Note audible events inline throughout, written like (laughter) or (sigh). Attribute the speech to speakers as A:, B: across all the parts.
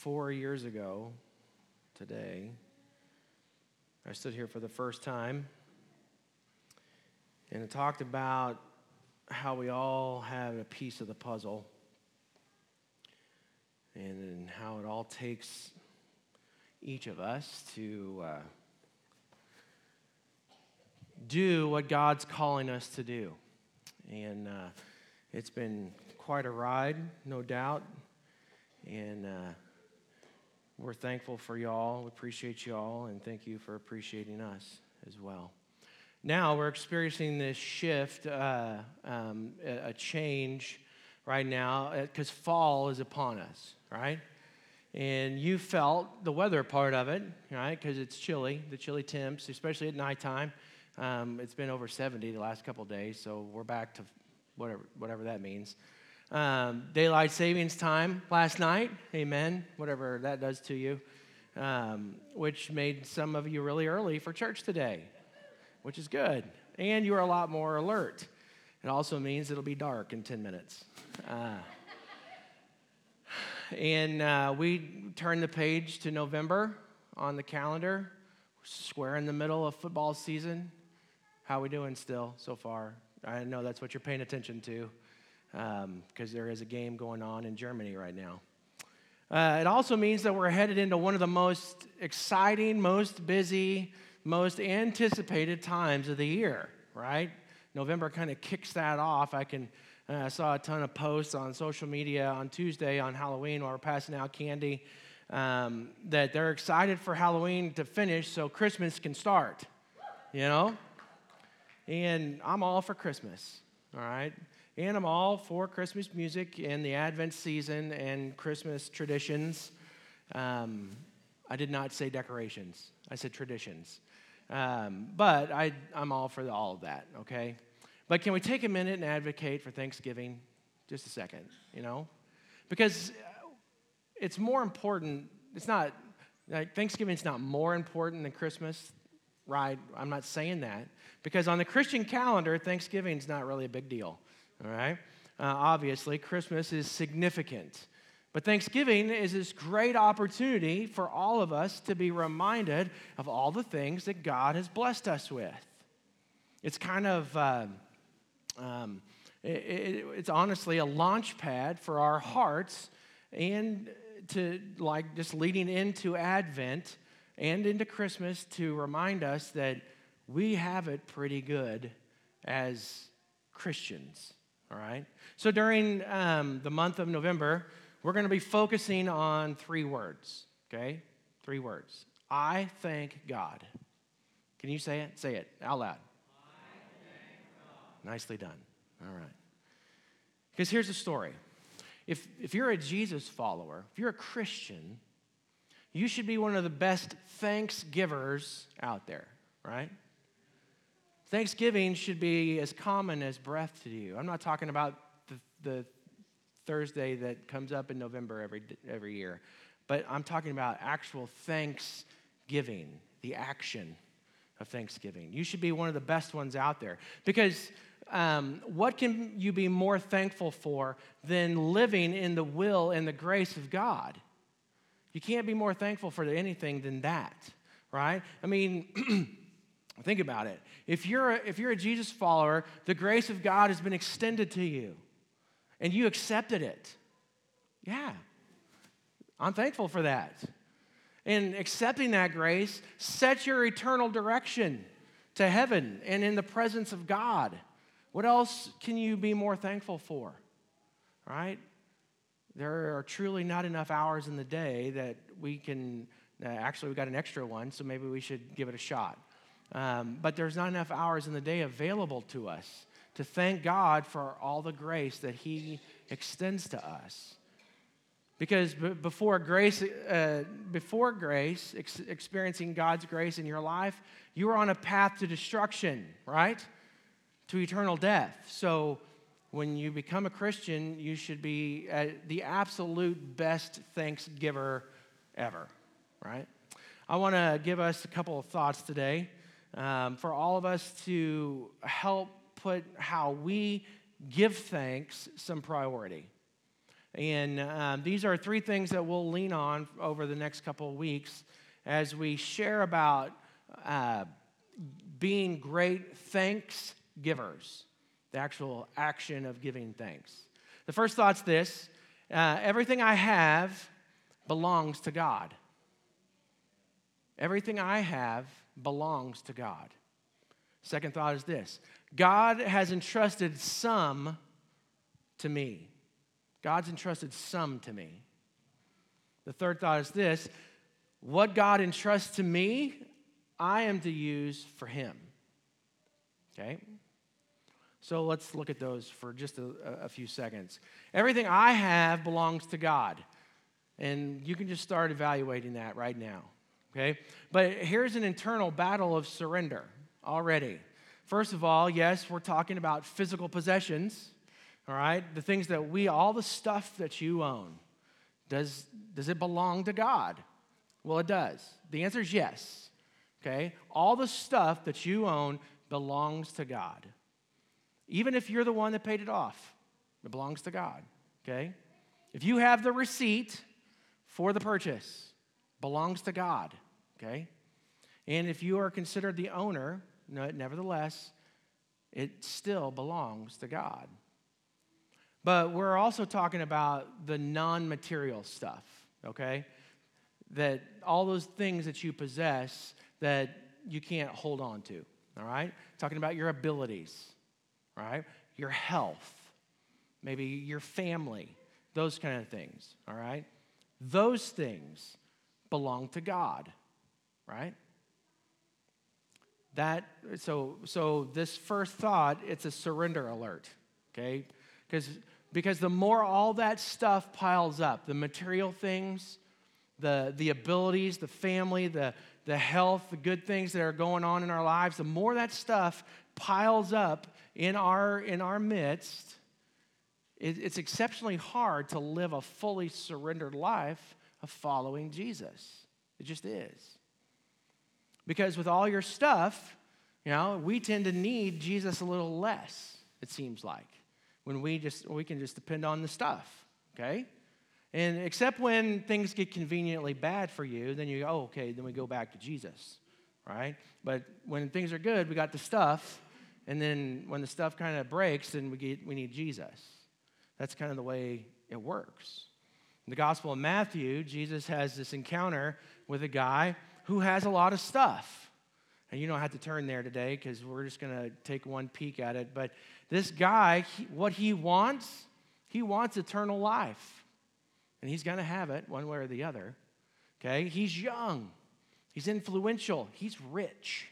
A: four years ago today, I stood here for the first time and it talked about how we all have a piece of the puzzle and how it all takes each of us to uh, do what God's calling us to do. And uh, it's been quite a ride, no doubt. And uh, we're thankful for y'all. We appreciate y'all, and thank you for appreciating us as well. Now we're experiencing this shift, uh, um, a change right now, because uh, fall is upon us, right? And you felt the weather part of it, right? Because it's chilly, the chilly temps, especially at nighttime. Um, it's been over 70 the last couple days, so we're back to whatever, whatever that means. Um, daylight savings time last night, amen, whatever that does to you, um, which made some of you really early for church today, which is good. And you are a lot more alert. It also means it'll be dark in 10 minutes. Uh, and uh, we turn the page to November on the calendar, square in the middle of football season. How we doing still so far? I know that's what you're paying attention to because um, there is a game going on in Germany right now. Uh, it also means that we're headed into one of the most exciting, most busy, most anticipated times of the year, right? November kind of kicks that off. I can uh, I saw a ton of posts on social media on Tuesday on Halloween while we're passing out candy um, that they're excited for Halloween to finish so Christmas can start. You know, and I'm all for Christmas, all right? And I'm all for Christmas music and the Advent season and Christmas traditions. Um, I did not say decorations, I said traditions. Um, but I, I'm all for all of that, okay? But can we take a minute and advocate for Thanksgiving? Just a second, you know? Because it's more important, it's not, like, Thanksgiving's not more important than Christmas, right? I'm not saying that. Because on the Christian calendar, Thanksgiving is not really a big deal, all right? Uh, obviously, Christmas is significant. But Thanksgiving is this great opportunity for all of us to be reminded of all the things that God has blessed us with. It's kind of, uh, um, it, it, it's honestly a launch pad for our hearts and to like just leading into Advent and into Christmas to remind us that we have it pretty good as Christians, all right? So during um, the month of November, we're going to be focusing on three words, okay? Three words. I thank God. Can you say it? Say it out loud. Nicely done. All right. Because here's the story. If, if you're a Jesus follower, if you're a Christian, you should be one of the best thanksgivers out there, right? Thanksgiving should be as common as breath to you. I'm not talking about the, the Thursday that comes up in November every, every year, but I'm talking about actual thanksgiving, the action of Thanksgiving. You should be one of the best ones out there because um, what can you be more thankful for than living in the will and the grace of God? You can't be more thankful for anything than that, right? I mean, (clears throat) Think about it. If you're, a, if you're a Jesus follower, the grace of God has been extended to you and you accepted it. Yeah, I'm thankful for that. And accepting that grace sets your eternal direction to heaven and in the presence of God. What else can you be more thankful for? Right? There are truly not enough hours in the day that we can. Uh, actually, we got an extra one, so maybe we should give it a shot. Um, but there's not enough hours in the day available to us to thank God for all the grace that He extends to us. Because before grace, uh, before grace, ex- experiencing God's grace in your life, you were on a path to destruction, right? To eternal death. So when you become a Christian, you should be uh, the absolute best thanksgiver ever, right? I want to give us a couple of thoughts today um, for all of us to help put how we give thanks some priority. And um, these are three things that we'll lean on over the next couple of weeks as we share about uh, being great thanks givers, the actual action of giving thanks. The first thought's this uh, everything I have belongs to God. Everything I have belongs to God. Second thought is this God has entrusted some to me. God's entrusted some to me. The third thought is this what God entrusts to me, I am to use for Him. Okay? So let's look at those for just a, a, few seconds. Everything I have belongs to God. And you can just start evaluating that right now. Okay? But here's an internal battle of surrender already. First of all, yes, we're talking about physical possessions, all right? The things that we, all the stuff that you own, does, does it belong to God? Well, it does. The answer is yes, okay? All the stuff that you own belongs to God. Even if you're the one that paid it off, it belongs to God, okay? If you have the receipt for the purchase, belongs to God, okay? And if you are considered the owner, nevertheless, it still belongs to God. But we're also talking about the non material stuff, okay? That all those things that you possess that you can't hold on to, all right? Talking about your abilities, right? Your health, maybe your family, those kind of things, all right? Those things belong to God, right? That so so this first thought, it's a surrender alert, okay? Because because the more all that stuff piles up, the material things, the the abilities, the family, the the health, the good things that are going on in our lives, the more that stuff piles up in our in our midst, it, it's exceptionally hard to live a fully surrendered life of following Jesus. It just is. Because with all your stuff, you know, we tend to need Jesus a little less, it seems like, when we just we can just depend on the stuff, okay? And except when things get conveniently bad for you, then you go, oh, okay, then we go back to Jesus, right? But when things are good, we got the stuff, and then when the stuff kind of breaks, then we get we need Jesus. That's kind of the way it works. In the Gospel of Matthew, Jesus has this encounter with a guy who has a lot of stuff. And you don't have to turn there today because we're just going to take one peek at it. But this guy, he, what he wants, he wants eternal life. And he's going to have it one way or the other. Okay? He's young, he's influential, he's rich.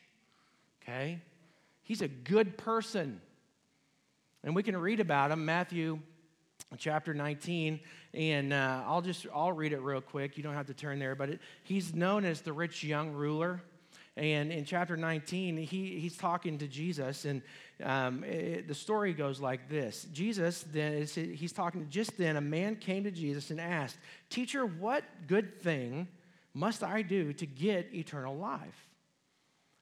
A: Okay? He's a good person. And we can read about him, Matthew chapter 19 and uh, i'll just i'll read it real quick. You don't have to turn there but it, he's known as the rich young ruler. And in chapter 19 he, he's talking to jesus and um, it, the story goes like this. Jesus then he's talking just then a man came to jesus and asked teacher what good thing must i do to get eternal life?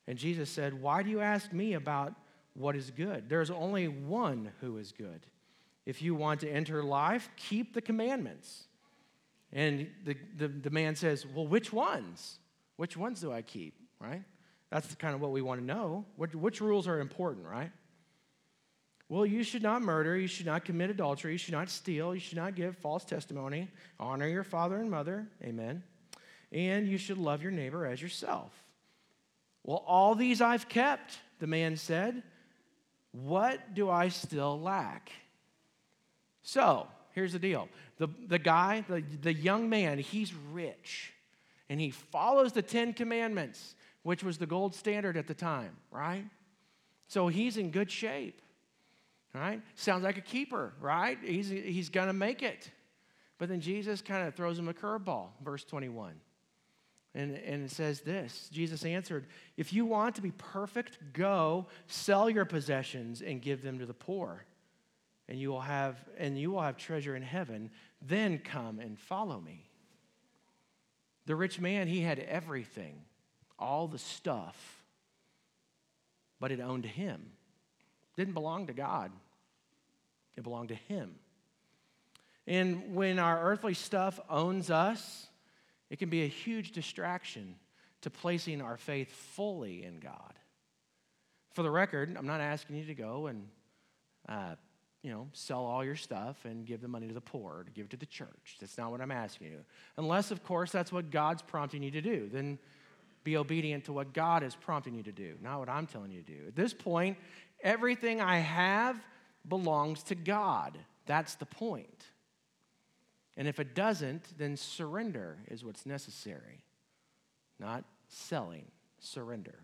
A: And jesus said why do you ask me about what is good? There's only one who is good if you want to enter life, keep the commandments. And the, the, the man says, Well, which ones? Which ones do I keep, right? That's kind of what we want to know. Which, which rules are important, right? Well, you should not murder, you should not commit adultery, you should not steal, you should not give false testimony, honor your father and mother, amen. And you should love your neighbor as yourself. Well, all these I've kept, the man said. What do I still lack? So here's the deal the, the guy, the, the young man, he's rich and he follows the Ten Commandments, which was the gold standard at the time, right? So he's in good shape, right? Sounds like a keeper, right? He's, he's going to make it. But then Jesus kind of throws him a curveball, verse 21. And, and it says this Jesus answered, If you want to be perfect, go sell your possessions and give them to the poor and you will have and you will have treasure in heaven then come and follow me. The rich man he had everything all the stuff but it owned him. Didn't belong to god. It belonged to him. And when our earthly stuff owns us, it can be a huge distraction to placing our faith fully in God. For the record, I'm not asking you to go and, uh, you know, sell all your stuff and give the money to the poor, to give it to the church. That's not what I'm asking you. Unless, of course, that's what God's prompting you to do. Then be obedient to what God is prompting you to do, not what I'm telling you to do. At this point, everything I have belongs to God. That's the point. And if it doesn't, then surrender is what's necessary, not selling, surrender.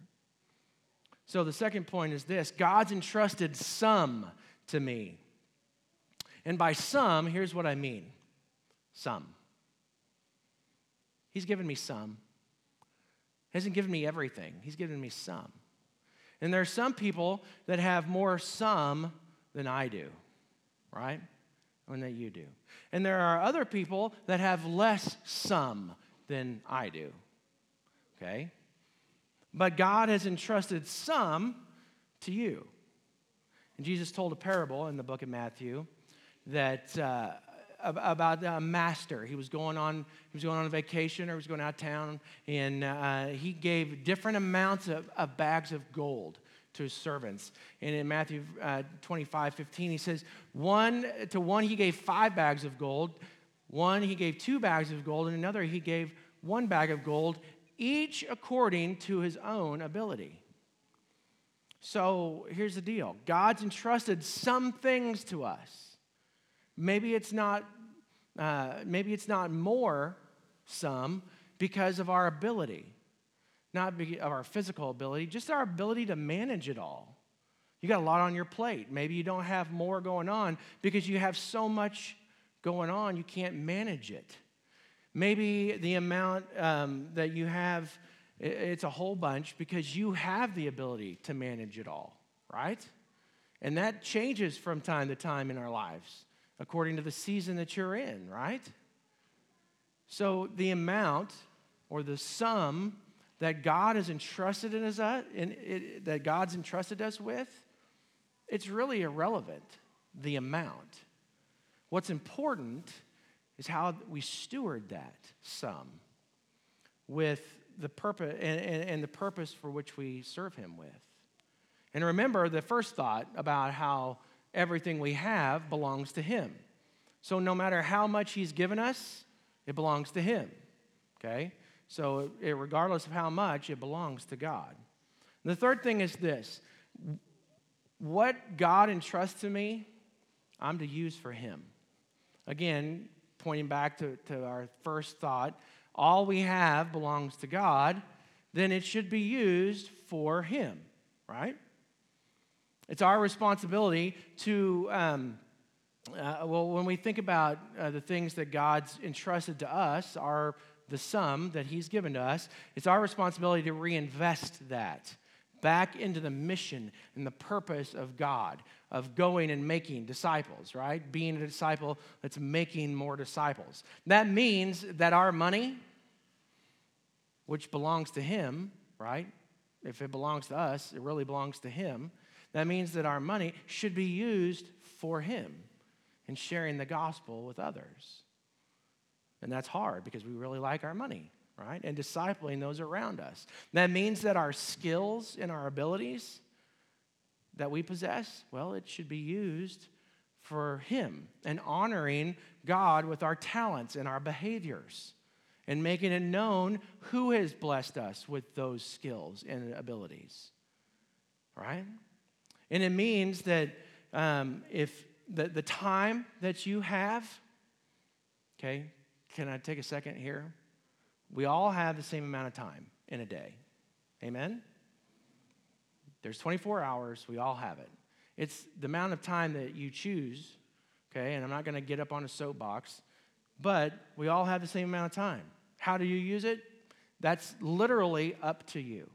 A: So the second point is this God's entrusted some to me. And by some, here's what I mean some. He's given me some. He hasn't given me everything, He's given me some. And there are some people that have more some than I do, right? And that you do. And there are other people that have less some than I do, okay? But God has entrusted some to you. And Jesus told a parable in the book of Matthew that uh, about a master. He was going on he was going on a vacation or he was going out of town, and uh, he gave different amounts of, of, bags of gold to his servants. And in Matthew uh, 25, 15, he says, one to one he gave five bags of gold, one he gave two bags of gold, and another he gave one bag of gold, each according to his own ability. So here's the deal God's entrusted some things to us. Maybe it's not, uh, maybe it's not more some because of our ability, not of our physical ability, just our ability to manage it all. You got a lot on your plate. Maybe you don't have more going on because you have so much going on you can't manage it. Maybe the amount um, that you have, it's a whole bunch because you have the ability to manage it all, right? And that changes from time to time in our lives according to the season that you're in, right? So the amount or the sum that God has entrusted in us, uh, in, it, that God's entrusted us with, it's really irrelevant, the amount. What's important is how we steward that sum with the purpose and, and, and the purpose for which we serve him with. And remember the first thought about how everything we have belongs to Him. So no matter how much He's given us, it belongs to Him. Okay? So it, regardless of how much, it belongs to God. The third thing is this what God entrusts to me, I'm to use for Him. Again, pointing back to, to our first thought, all we have belongs to God, then it should be used for Him, right? It's our responsibility to, um, uh, well, when we think about uh, the things that God's entrusted to us, are the sum that He's given to us, it's our responsibility to reinvest that back into the mission and the purpose of God, of going and making disciples, right? Being a disciple that's making more disciples. That means that our money, which belongs to Him, right? If it belongs to us, it really belongs to Him. That means that our money should be used for Him and sharing the gospel with others. And that's hard because we really like our money, right? And discipling those around us. That means that our skills and our abilities that we possess, well, it should be used for Him and honoring God with our talents and our behaviors and making it known who has blessed us with those skills and abilities, right? And it means that um, if the, the time that you have, okay, can I take a second here? We all have the same amount of time in a day. Amen? There's 24 hours, we all have it. It's the amount of time that you choose, okay, and I'm not to get up on a soapbox, but we all have the same amount of time. How do you use it? That's literally up to you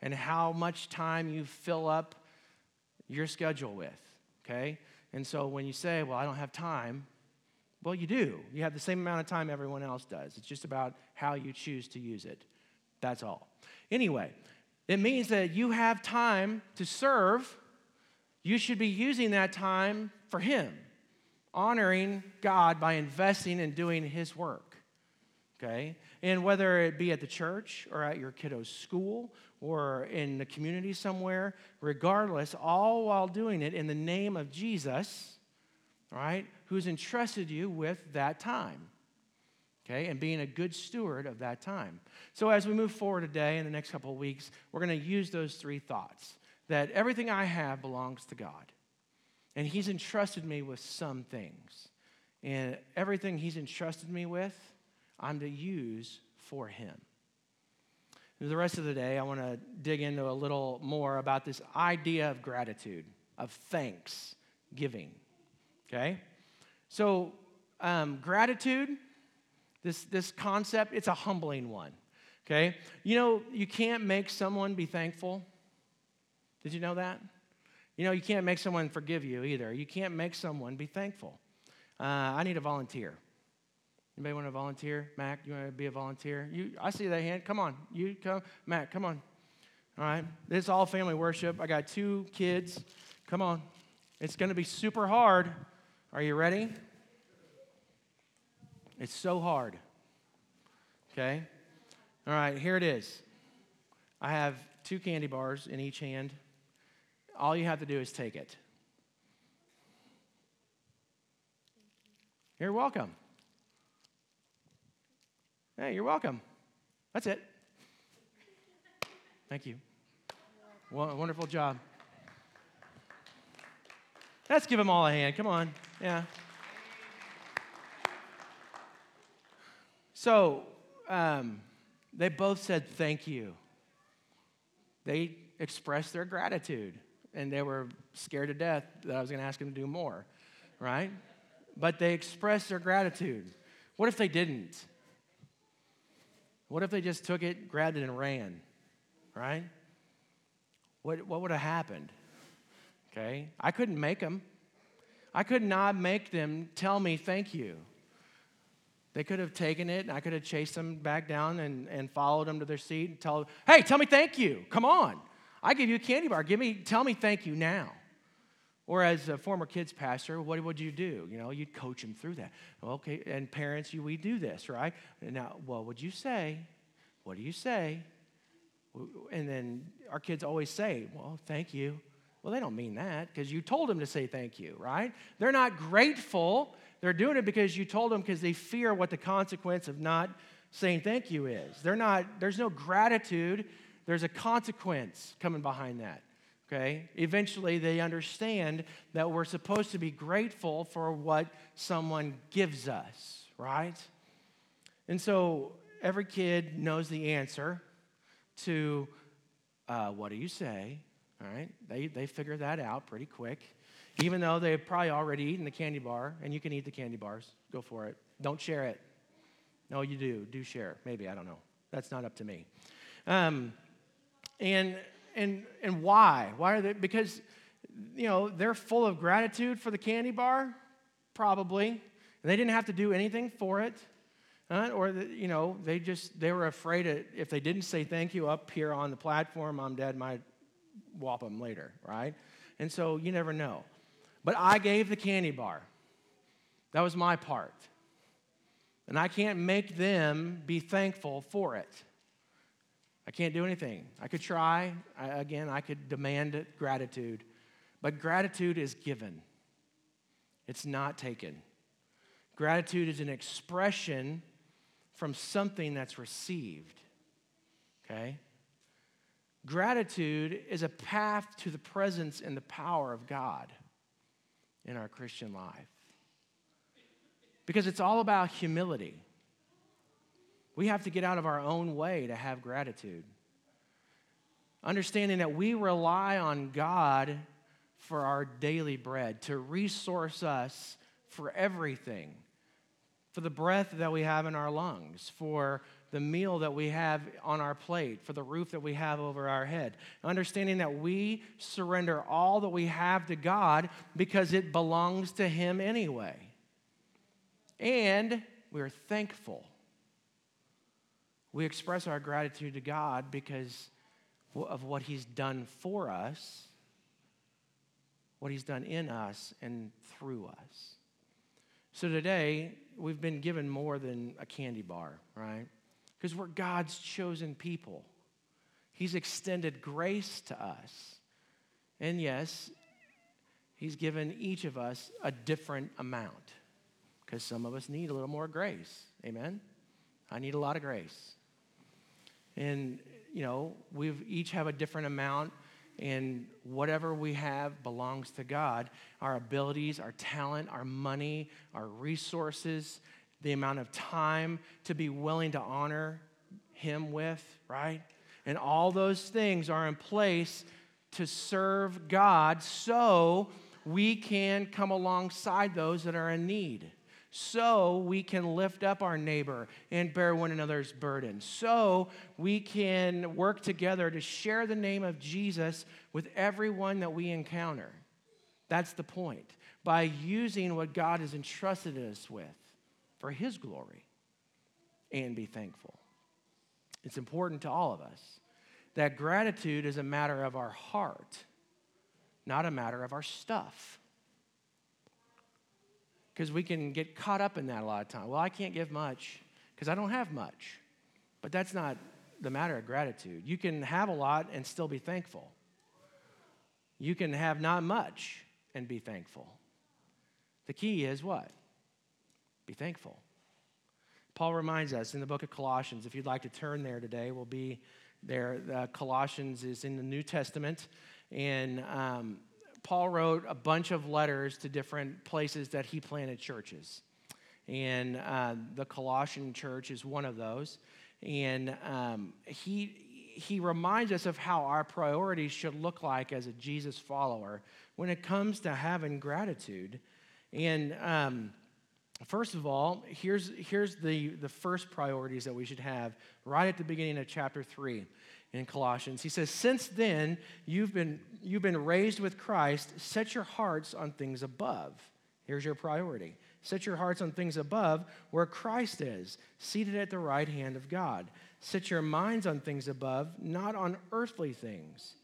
A: and how much time you fill up your schedule with, okay? And so when you say, well, I don't have time, well, you do. You have the same amount of time everyone else does. It's just about how you choose to use it. That's all. Anyway, it means that you have time to serve. You should be using that time for Him, honoring God by investing in doing His work. Okay? And whether it be at the church or at your kiddo's school or in the community somewhere, regardless, all while doing it in the name of Jesus, right, who's entrusted you with that time. Okay, and being a good steward of that time. So, as we move forward today in the next couple of weeks, we're going to use those three thoughts that everything I have belongs to God. And He's entrusted me with some things. And everything He's entrusted me with, I'm to use for Him. The rest of the day, I want to dig into a little more about this idea of gratitude, of thanksgiving. Okay? So, um, gratitude, this, this concept, it's a humbling one. Okay? You know, you can't make someone be thankful. Did you know that? You know, you can't make someone forgive you either. You can't make someone be thankful. Uh, I need a volunteer. Anybody want to volunteer? Mac, you want to be a volunteer? You, I see that hand. Come on. You come. Mac, come on. All right. This is all family worship. I got two kids. Come on. It's going to be super hard. Are you ready? It's so hard. Okay? All right, here it is. I have two candy bars in each hand. All you have to do is take it. You're welcome. Hey, you're welcome. That's it. Thank you. Wonderful job. Let's give them all a hand. Come on. Yeah. So, um, they both said thank you. They expressed their gratitude, and they were scared to death that I was going to ask them to do more, right? But they expressed their gratitude. What if they didn't? What if they just took it, grabbed it, and ran? Right? What, what would have happened? Okay? I couldn't make them. I could not make them tell me thank you. They could have taken it, and I could have chased them back down and, and followed them to their seat and told, hey, tell me thank you. Come on. I give you a candy bar. Give me, tell me thank you now. Or as a former kids pastor, what would you do? You know, you'd coach them through that. Okay, and parents, you, we do this, right? Now, what would you say? What do you say? And then our kids always say, well, thank you. Well, they don't mean that because you told them to say thank you, right? They're not grateful. They're doing it because you told them because they fear what the consequence of not saying thank you is. They're not, there's no gratitude, there's a consequence coming behind that okay? Eventually, they understand that we're supposed to be grateful for what someone gives us, right? And so every kid knows the answer to uh, what do you say, all right? They, they figure that out pretty quick, even though they've probably already eaten the candy bar, and you can eat the candy bars. Go for it. Don't share it. No, you do. Do share. Maybe. I don't know. That's not up to me. Um, and and, and why? Why are they? Because, you know, they're full of gratitude for the candy bar, probably. And they didn't have to do anything for it. Or, the, you know, they just, they were afraid that if they didn't say thank you up here on the platform, mom, dad might whop them later, right? And so you never know. But I gave the candy bar. That was my part. And I can't make them be thankful for it. I can't do anything. I could try. I, again, I could demand gratitude. But gratitude is given, it's not taken. Gratitude is an expression from something that's received. Okay? Gratitude is a path to the presence and the power of God in our Christian life. Because it's all about humility. We have to get out of our own way to have gratitude. Understanding that we rely on God for our daily bread, to resource us for everything, for the breath that we have in our lungs, for the meal that we have on our plate, for the roof that we have over our head. Understanding that we surrender all that we have to God because it belongs to Him anyway. And we're thankful we express our gratitude to God because of what He's done for us, what He's done in us and through us. So today, we've been given more than a candy bar, right? Because we're God's chosen people. He's extended grace to us. And yes, He's given each of us a different amount because some of us need a little more grace. Amen? I need a lot of grace. And, you know, we each have a different amount, and whatever we have belongs to God. Our abilities, our talent, our money, our resources, the amount of time to be willing to honor Him with, right? And all those things are in place to serve God so we can come alongside those that are in need. So we can lift up our neighbor and bear one another's burden. So we can work together to share the name of Jesus with everyone that we encounter. That's the point. By using what God has entrusted us with for His glory and be thankful. It's important to all of us that gratitude is a matter of our heart, not a matter of our stuff. Because we can get caught up in that a lot of time. Well, I can't give much because I don't have much. But that's not the matter of gratitude. You can have a lot and still be thankful. You can have not much and be thankful. The key is what? Be thankful. Paul reminds us in the book of Colossians, if you'd like to turn there today, we'll be there. Uh, Colossians is in the New Testament, and um, Paul wrote a bunch of letters to different places that he planted churches. And uh, the Colossian church is one of those. And um, he, he reminds us of how our priorities should look like as a Jesus follower when it comes to having gratitude. And um, First of all, here's, here's the, the first priorities that we should have right at the beginning of chapter 3 in Colossians. He says, Since then, you've been, you've been raised with Christ, set your hearts on things above. Here's your priority. Set your hearts on things above where Christ is, seated at the right hand of God. Set your minds on things above, not on earthly things.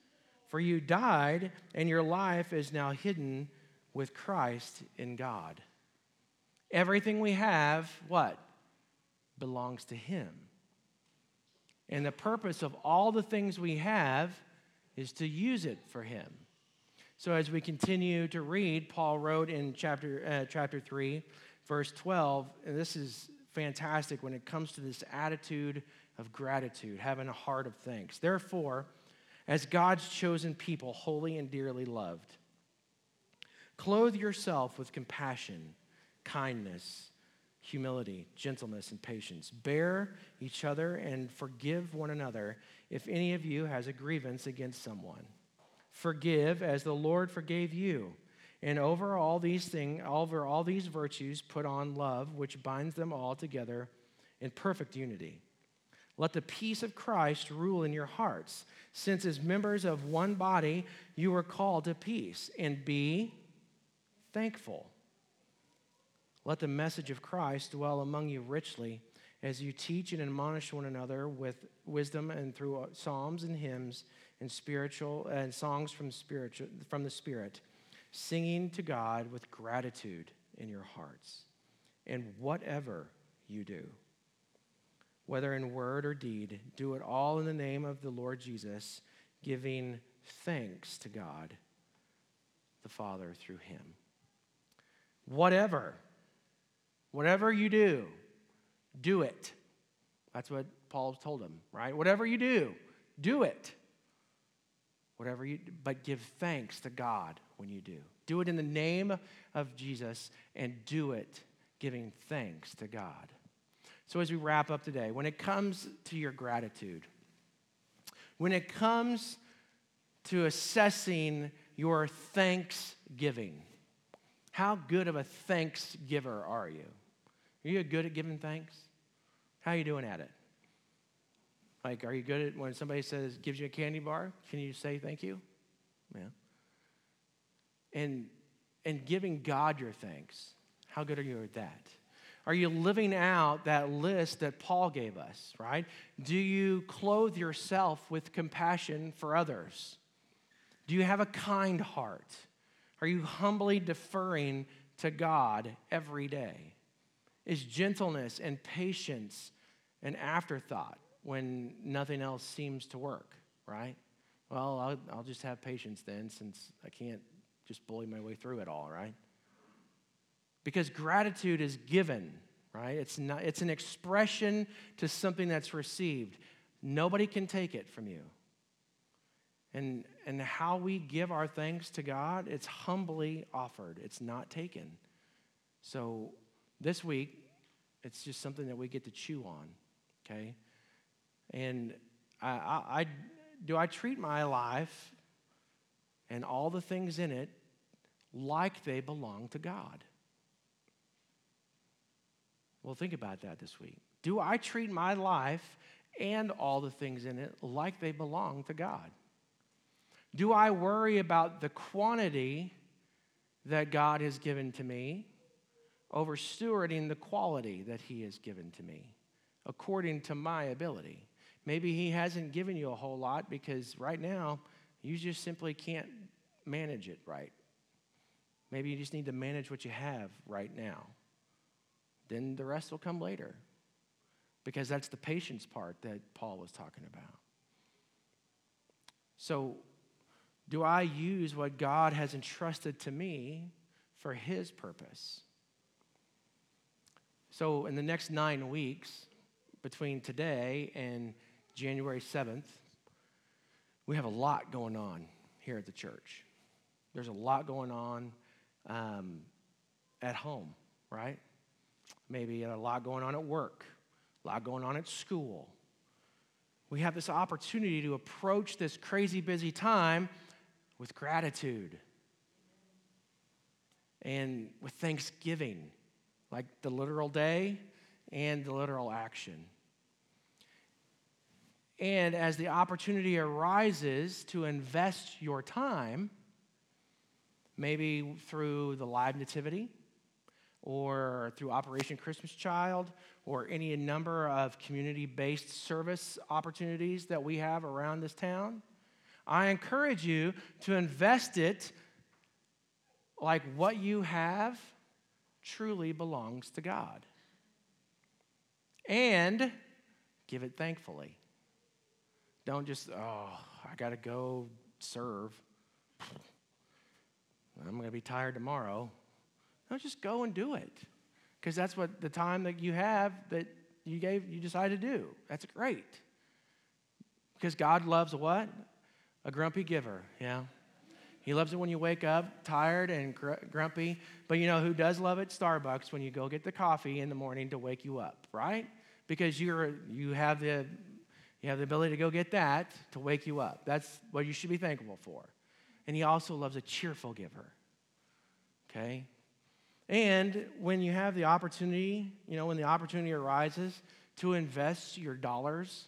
A: For you died, and your life is now hidden with Christ in God. Everything we have, what? Belongs to Him. And the purpose of all the things we have is to use it for Him. So as we continue to read, Paul wrote in chapter, uh, chapter 3, verse 12, and this is fantastic when it comes to this attitude of gratitude, having a heart of thanks. Therefore, as God's chosen people, holy and dearly loved, clothe yourself with compassion kindness, humility, gentleness, and patience. Bear each other and forgive one another if any of you has a grievance against someone. Forgive as the Lord forgave you. And over all these things, over all these virtues, put on love, which binds them all together in perfect unity. Let the peace of Christ rule in your hearts, since as members of one body you are called to peace, and be thankful. Let the message of Christ dwell among you richly as you teach and admonish one another with wisdom and through uh, psalms and hymns and spiritual and songs from spiritual from the spirit singing to God with gratitude in your hearts. And whatever you do whether in word or deed do it all in the name of the Lord Jesus giving thanks to God the Father through him. Whatever Whatever you do, do it. That's what Paul told him, right? Whatever you do, do it. Whatever you but give thanks to God when you do. Do it in the name of Jesus and do it giving thanks to God. So as we wrap up today, when it comes to your gratitude, when it comes to assessing your thanksgiving, how good of a thanksgiver are you? Are you good at giving thanks? How are you doing at it? Like, are you good at when somebody says, gives you a candy bar, can you say thank you? Yeah. And, and giving God your thanks, how good are you at that? Are you living out that list that Paul gave us, right? Do you clothe yourself with compassion for others? Do you have a kind heart? Are you humbly deferring to God every day? Is gentleness and patience an afterthought when nothing else seems to work, right? Well, I'll, I'll just have patience then since I can't just bully my way through it all, right? Because gratitude is given, right? It's, not, it's an expression to something that's received. Nobody can take it from you. And, and how we give our thanks to God, it's humbly offered, it's not taken. So this week, it's just something that we get to chew on, okay? And I, I, I do I treat my life and all the things in it like they belong to God? Well, think about that this week. Do I treat my life and all the things in it like they belong to God? Do I worry about the quantity that God has given to me over stewarding the quality that He has given to me according to my ability? Maybe He hasn't given you a whole lot because right now you just simply can't manage it right. Maybe you just need to manage what you have right now. Then the rest will come later because that's the patience part that Paul was talking about. So, do I use what God has entrusted to me for His purpose? So, in the next nine weeks, between today and January 7th, we have a lot going on here at the church. There's a lot going on um, at home, right? Maybe a lot going on at work, a lot going on at school. We have this opportunity to approach this crazy busy time with gratitude and with thanksgiving, like the literal day and the literal action. And as the opportunity arises to invest your time, maybe through the live nativity or through Operation Christmas Child or any number of community based service opportunities that we have around this town, I encourage you to invest it like what you have truly belongs to God. And give it thankfully. Don't just, oh, I got to go serve. I'm going to be tired tomorrow. No, just go and do it. Because that's what the time that you have that you gave, you decided to do. That's great. Because God loves what? A grumpy giver, yeah. He loves it when you wake up tired and gr- grumpy. But you know who does love it? Starbucks when you go get the coffee in the morning to wake you up, right? Because you're you have the you have the ability to go get that to wake you up. That's what you should be thankful for. And he also loves a cheerful giver. Okay? And when you have the opportunity, you know, when the opportunity arises to invest your dollars,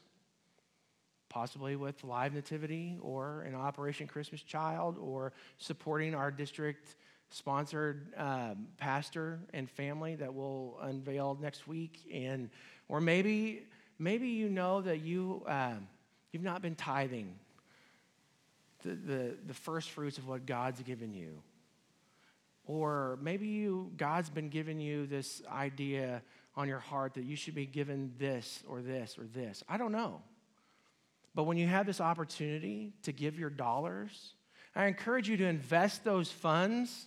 A: possibly with Live Nativity or an Operation Christmas Child or supporting our district sponsored um, pastor and family that will unveil next week and or maybe maybe you know that you, um, you've not been tithing the, the, the first fruits of what God's given you. Or maybe you, God's been giving you this idea on your heart that you should be given this or this or this. I don't know. But when you have this opportunity to give your dollars, I encourage you to invest those funds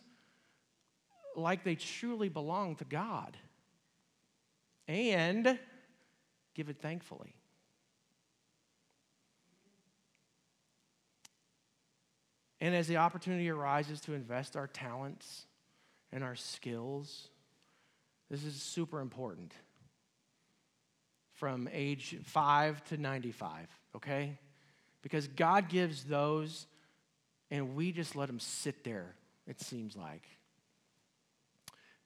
A: like they truly belong to God. And give it thankfully. And as the opportunity arises to invest our talents and our skills, this is super important. From age 5 to 95, okay? Because God gives those, and we just let them sit there, it seems like.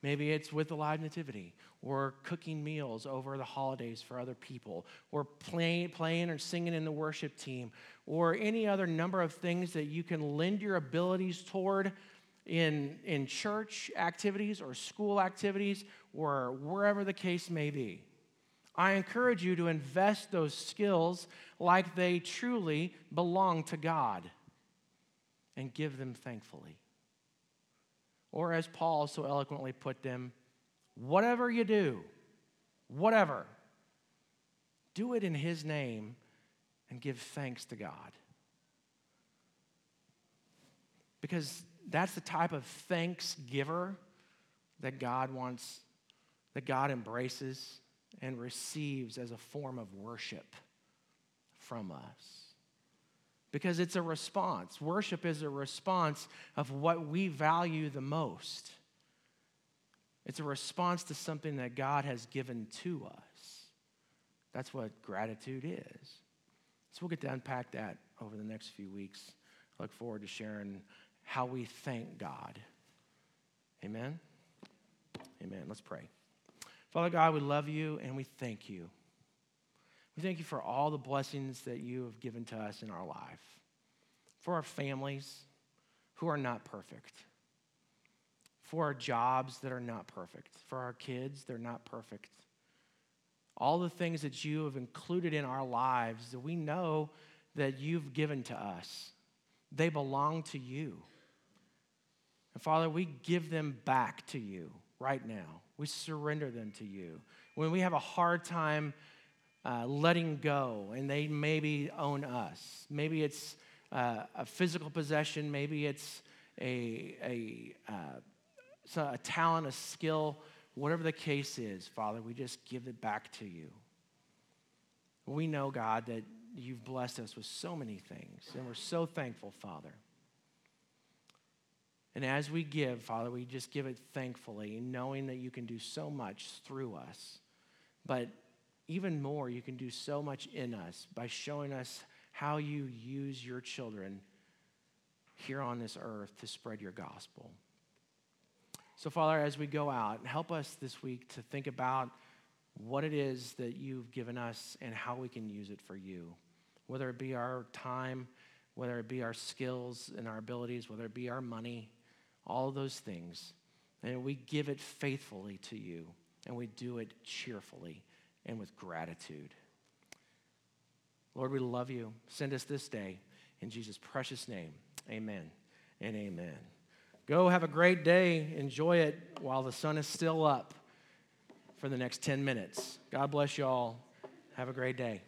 A: Maybe it's with the live nativity, or cooking meals over the holidays for other people, or play, playing or singing in the worship team, or any other number of things that you can lend your abilities toward in, in church activities or school activities, or wherever the case may be. I encourage you to invest those skills like they truly belong to God and give them thankfully. Or as Paul so eloquently put them, whatever you do, whatever, do it in his name and give thanks to God. Because that's the type of thanks giver that God wants, that God embraces and receives as a form of worship from us. Because it's a response. Worship is a response of what we value the most. It's a response to something that God has given to us. That's what gratitude is. So we'll get to unpack that over the next few weeks. I look forward to sharing how we thank God. Amen. Amen. Let's pray. Father God, we love you and we thank you. We thank you for all the blessings that you have given to us in our life, for our families who are not perfect, for our jobs that are not perfect, for our kids, they're not perfect. All the things that you have included in our lives that we know that you've given to us, they belong to you. And Father, we give them back to you right now. We surrender them to you. When we have a hard time uh, letting go and they maybe own us, maybe it's uh, a physical possession, maybe it's a, a, uh, a talent, a skill, whatever the case is, Father, we just give it back to you. We know, God, that you've blessed us with so many things, and we're so thankful, Father. And as we give, Father, we just give it thankfully, knowing that you can do so much through us. But even more, you can do so much in us by showing us how you use your children here on this earth to spread your gospel. So, Father, as we go out, help us this week to think about what it is that you've given us and how we can use it for you, whether it be our time, whether it be our skills and our abilities, whether it be our money all those things. And we give it faithfully to you, and we do it cheerfully and with gratitude. Lord, we love you. Send us this day. In Jesus' precious name, amen and amen. Go have a great day. Enjoy it while the sun is still up for the next 10 minutes. God bless you all. Have a great day.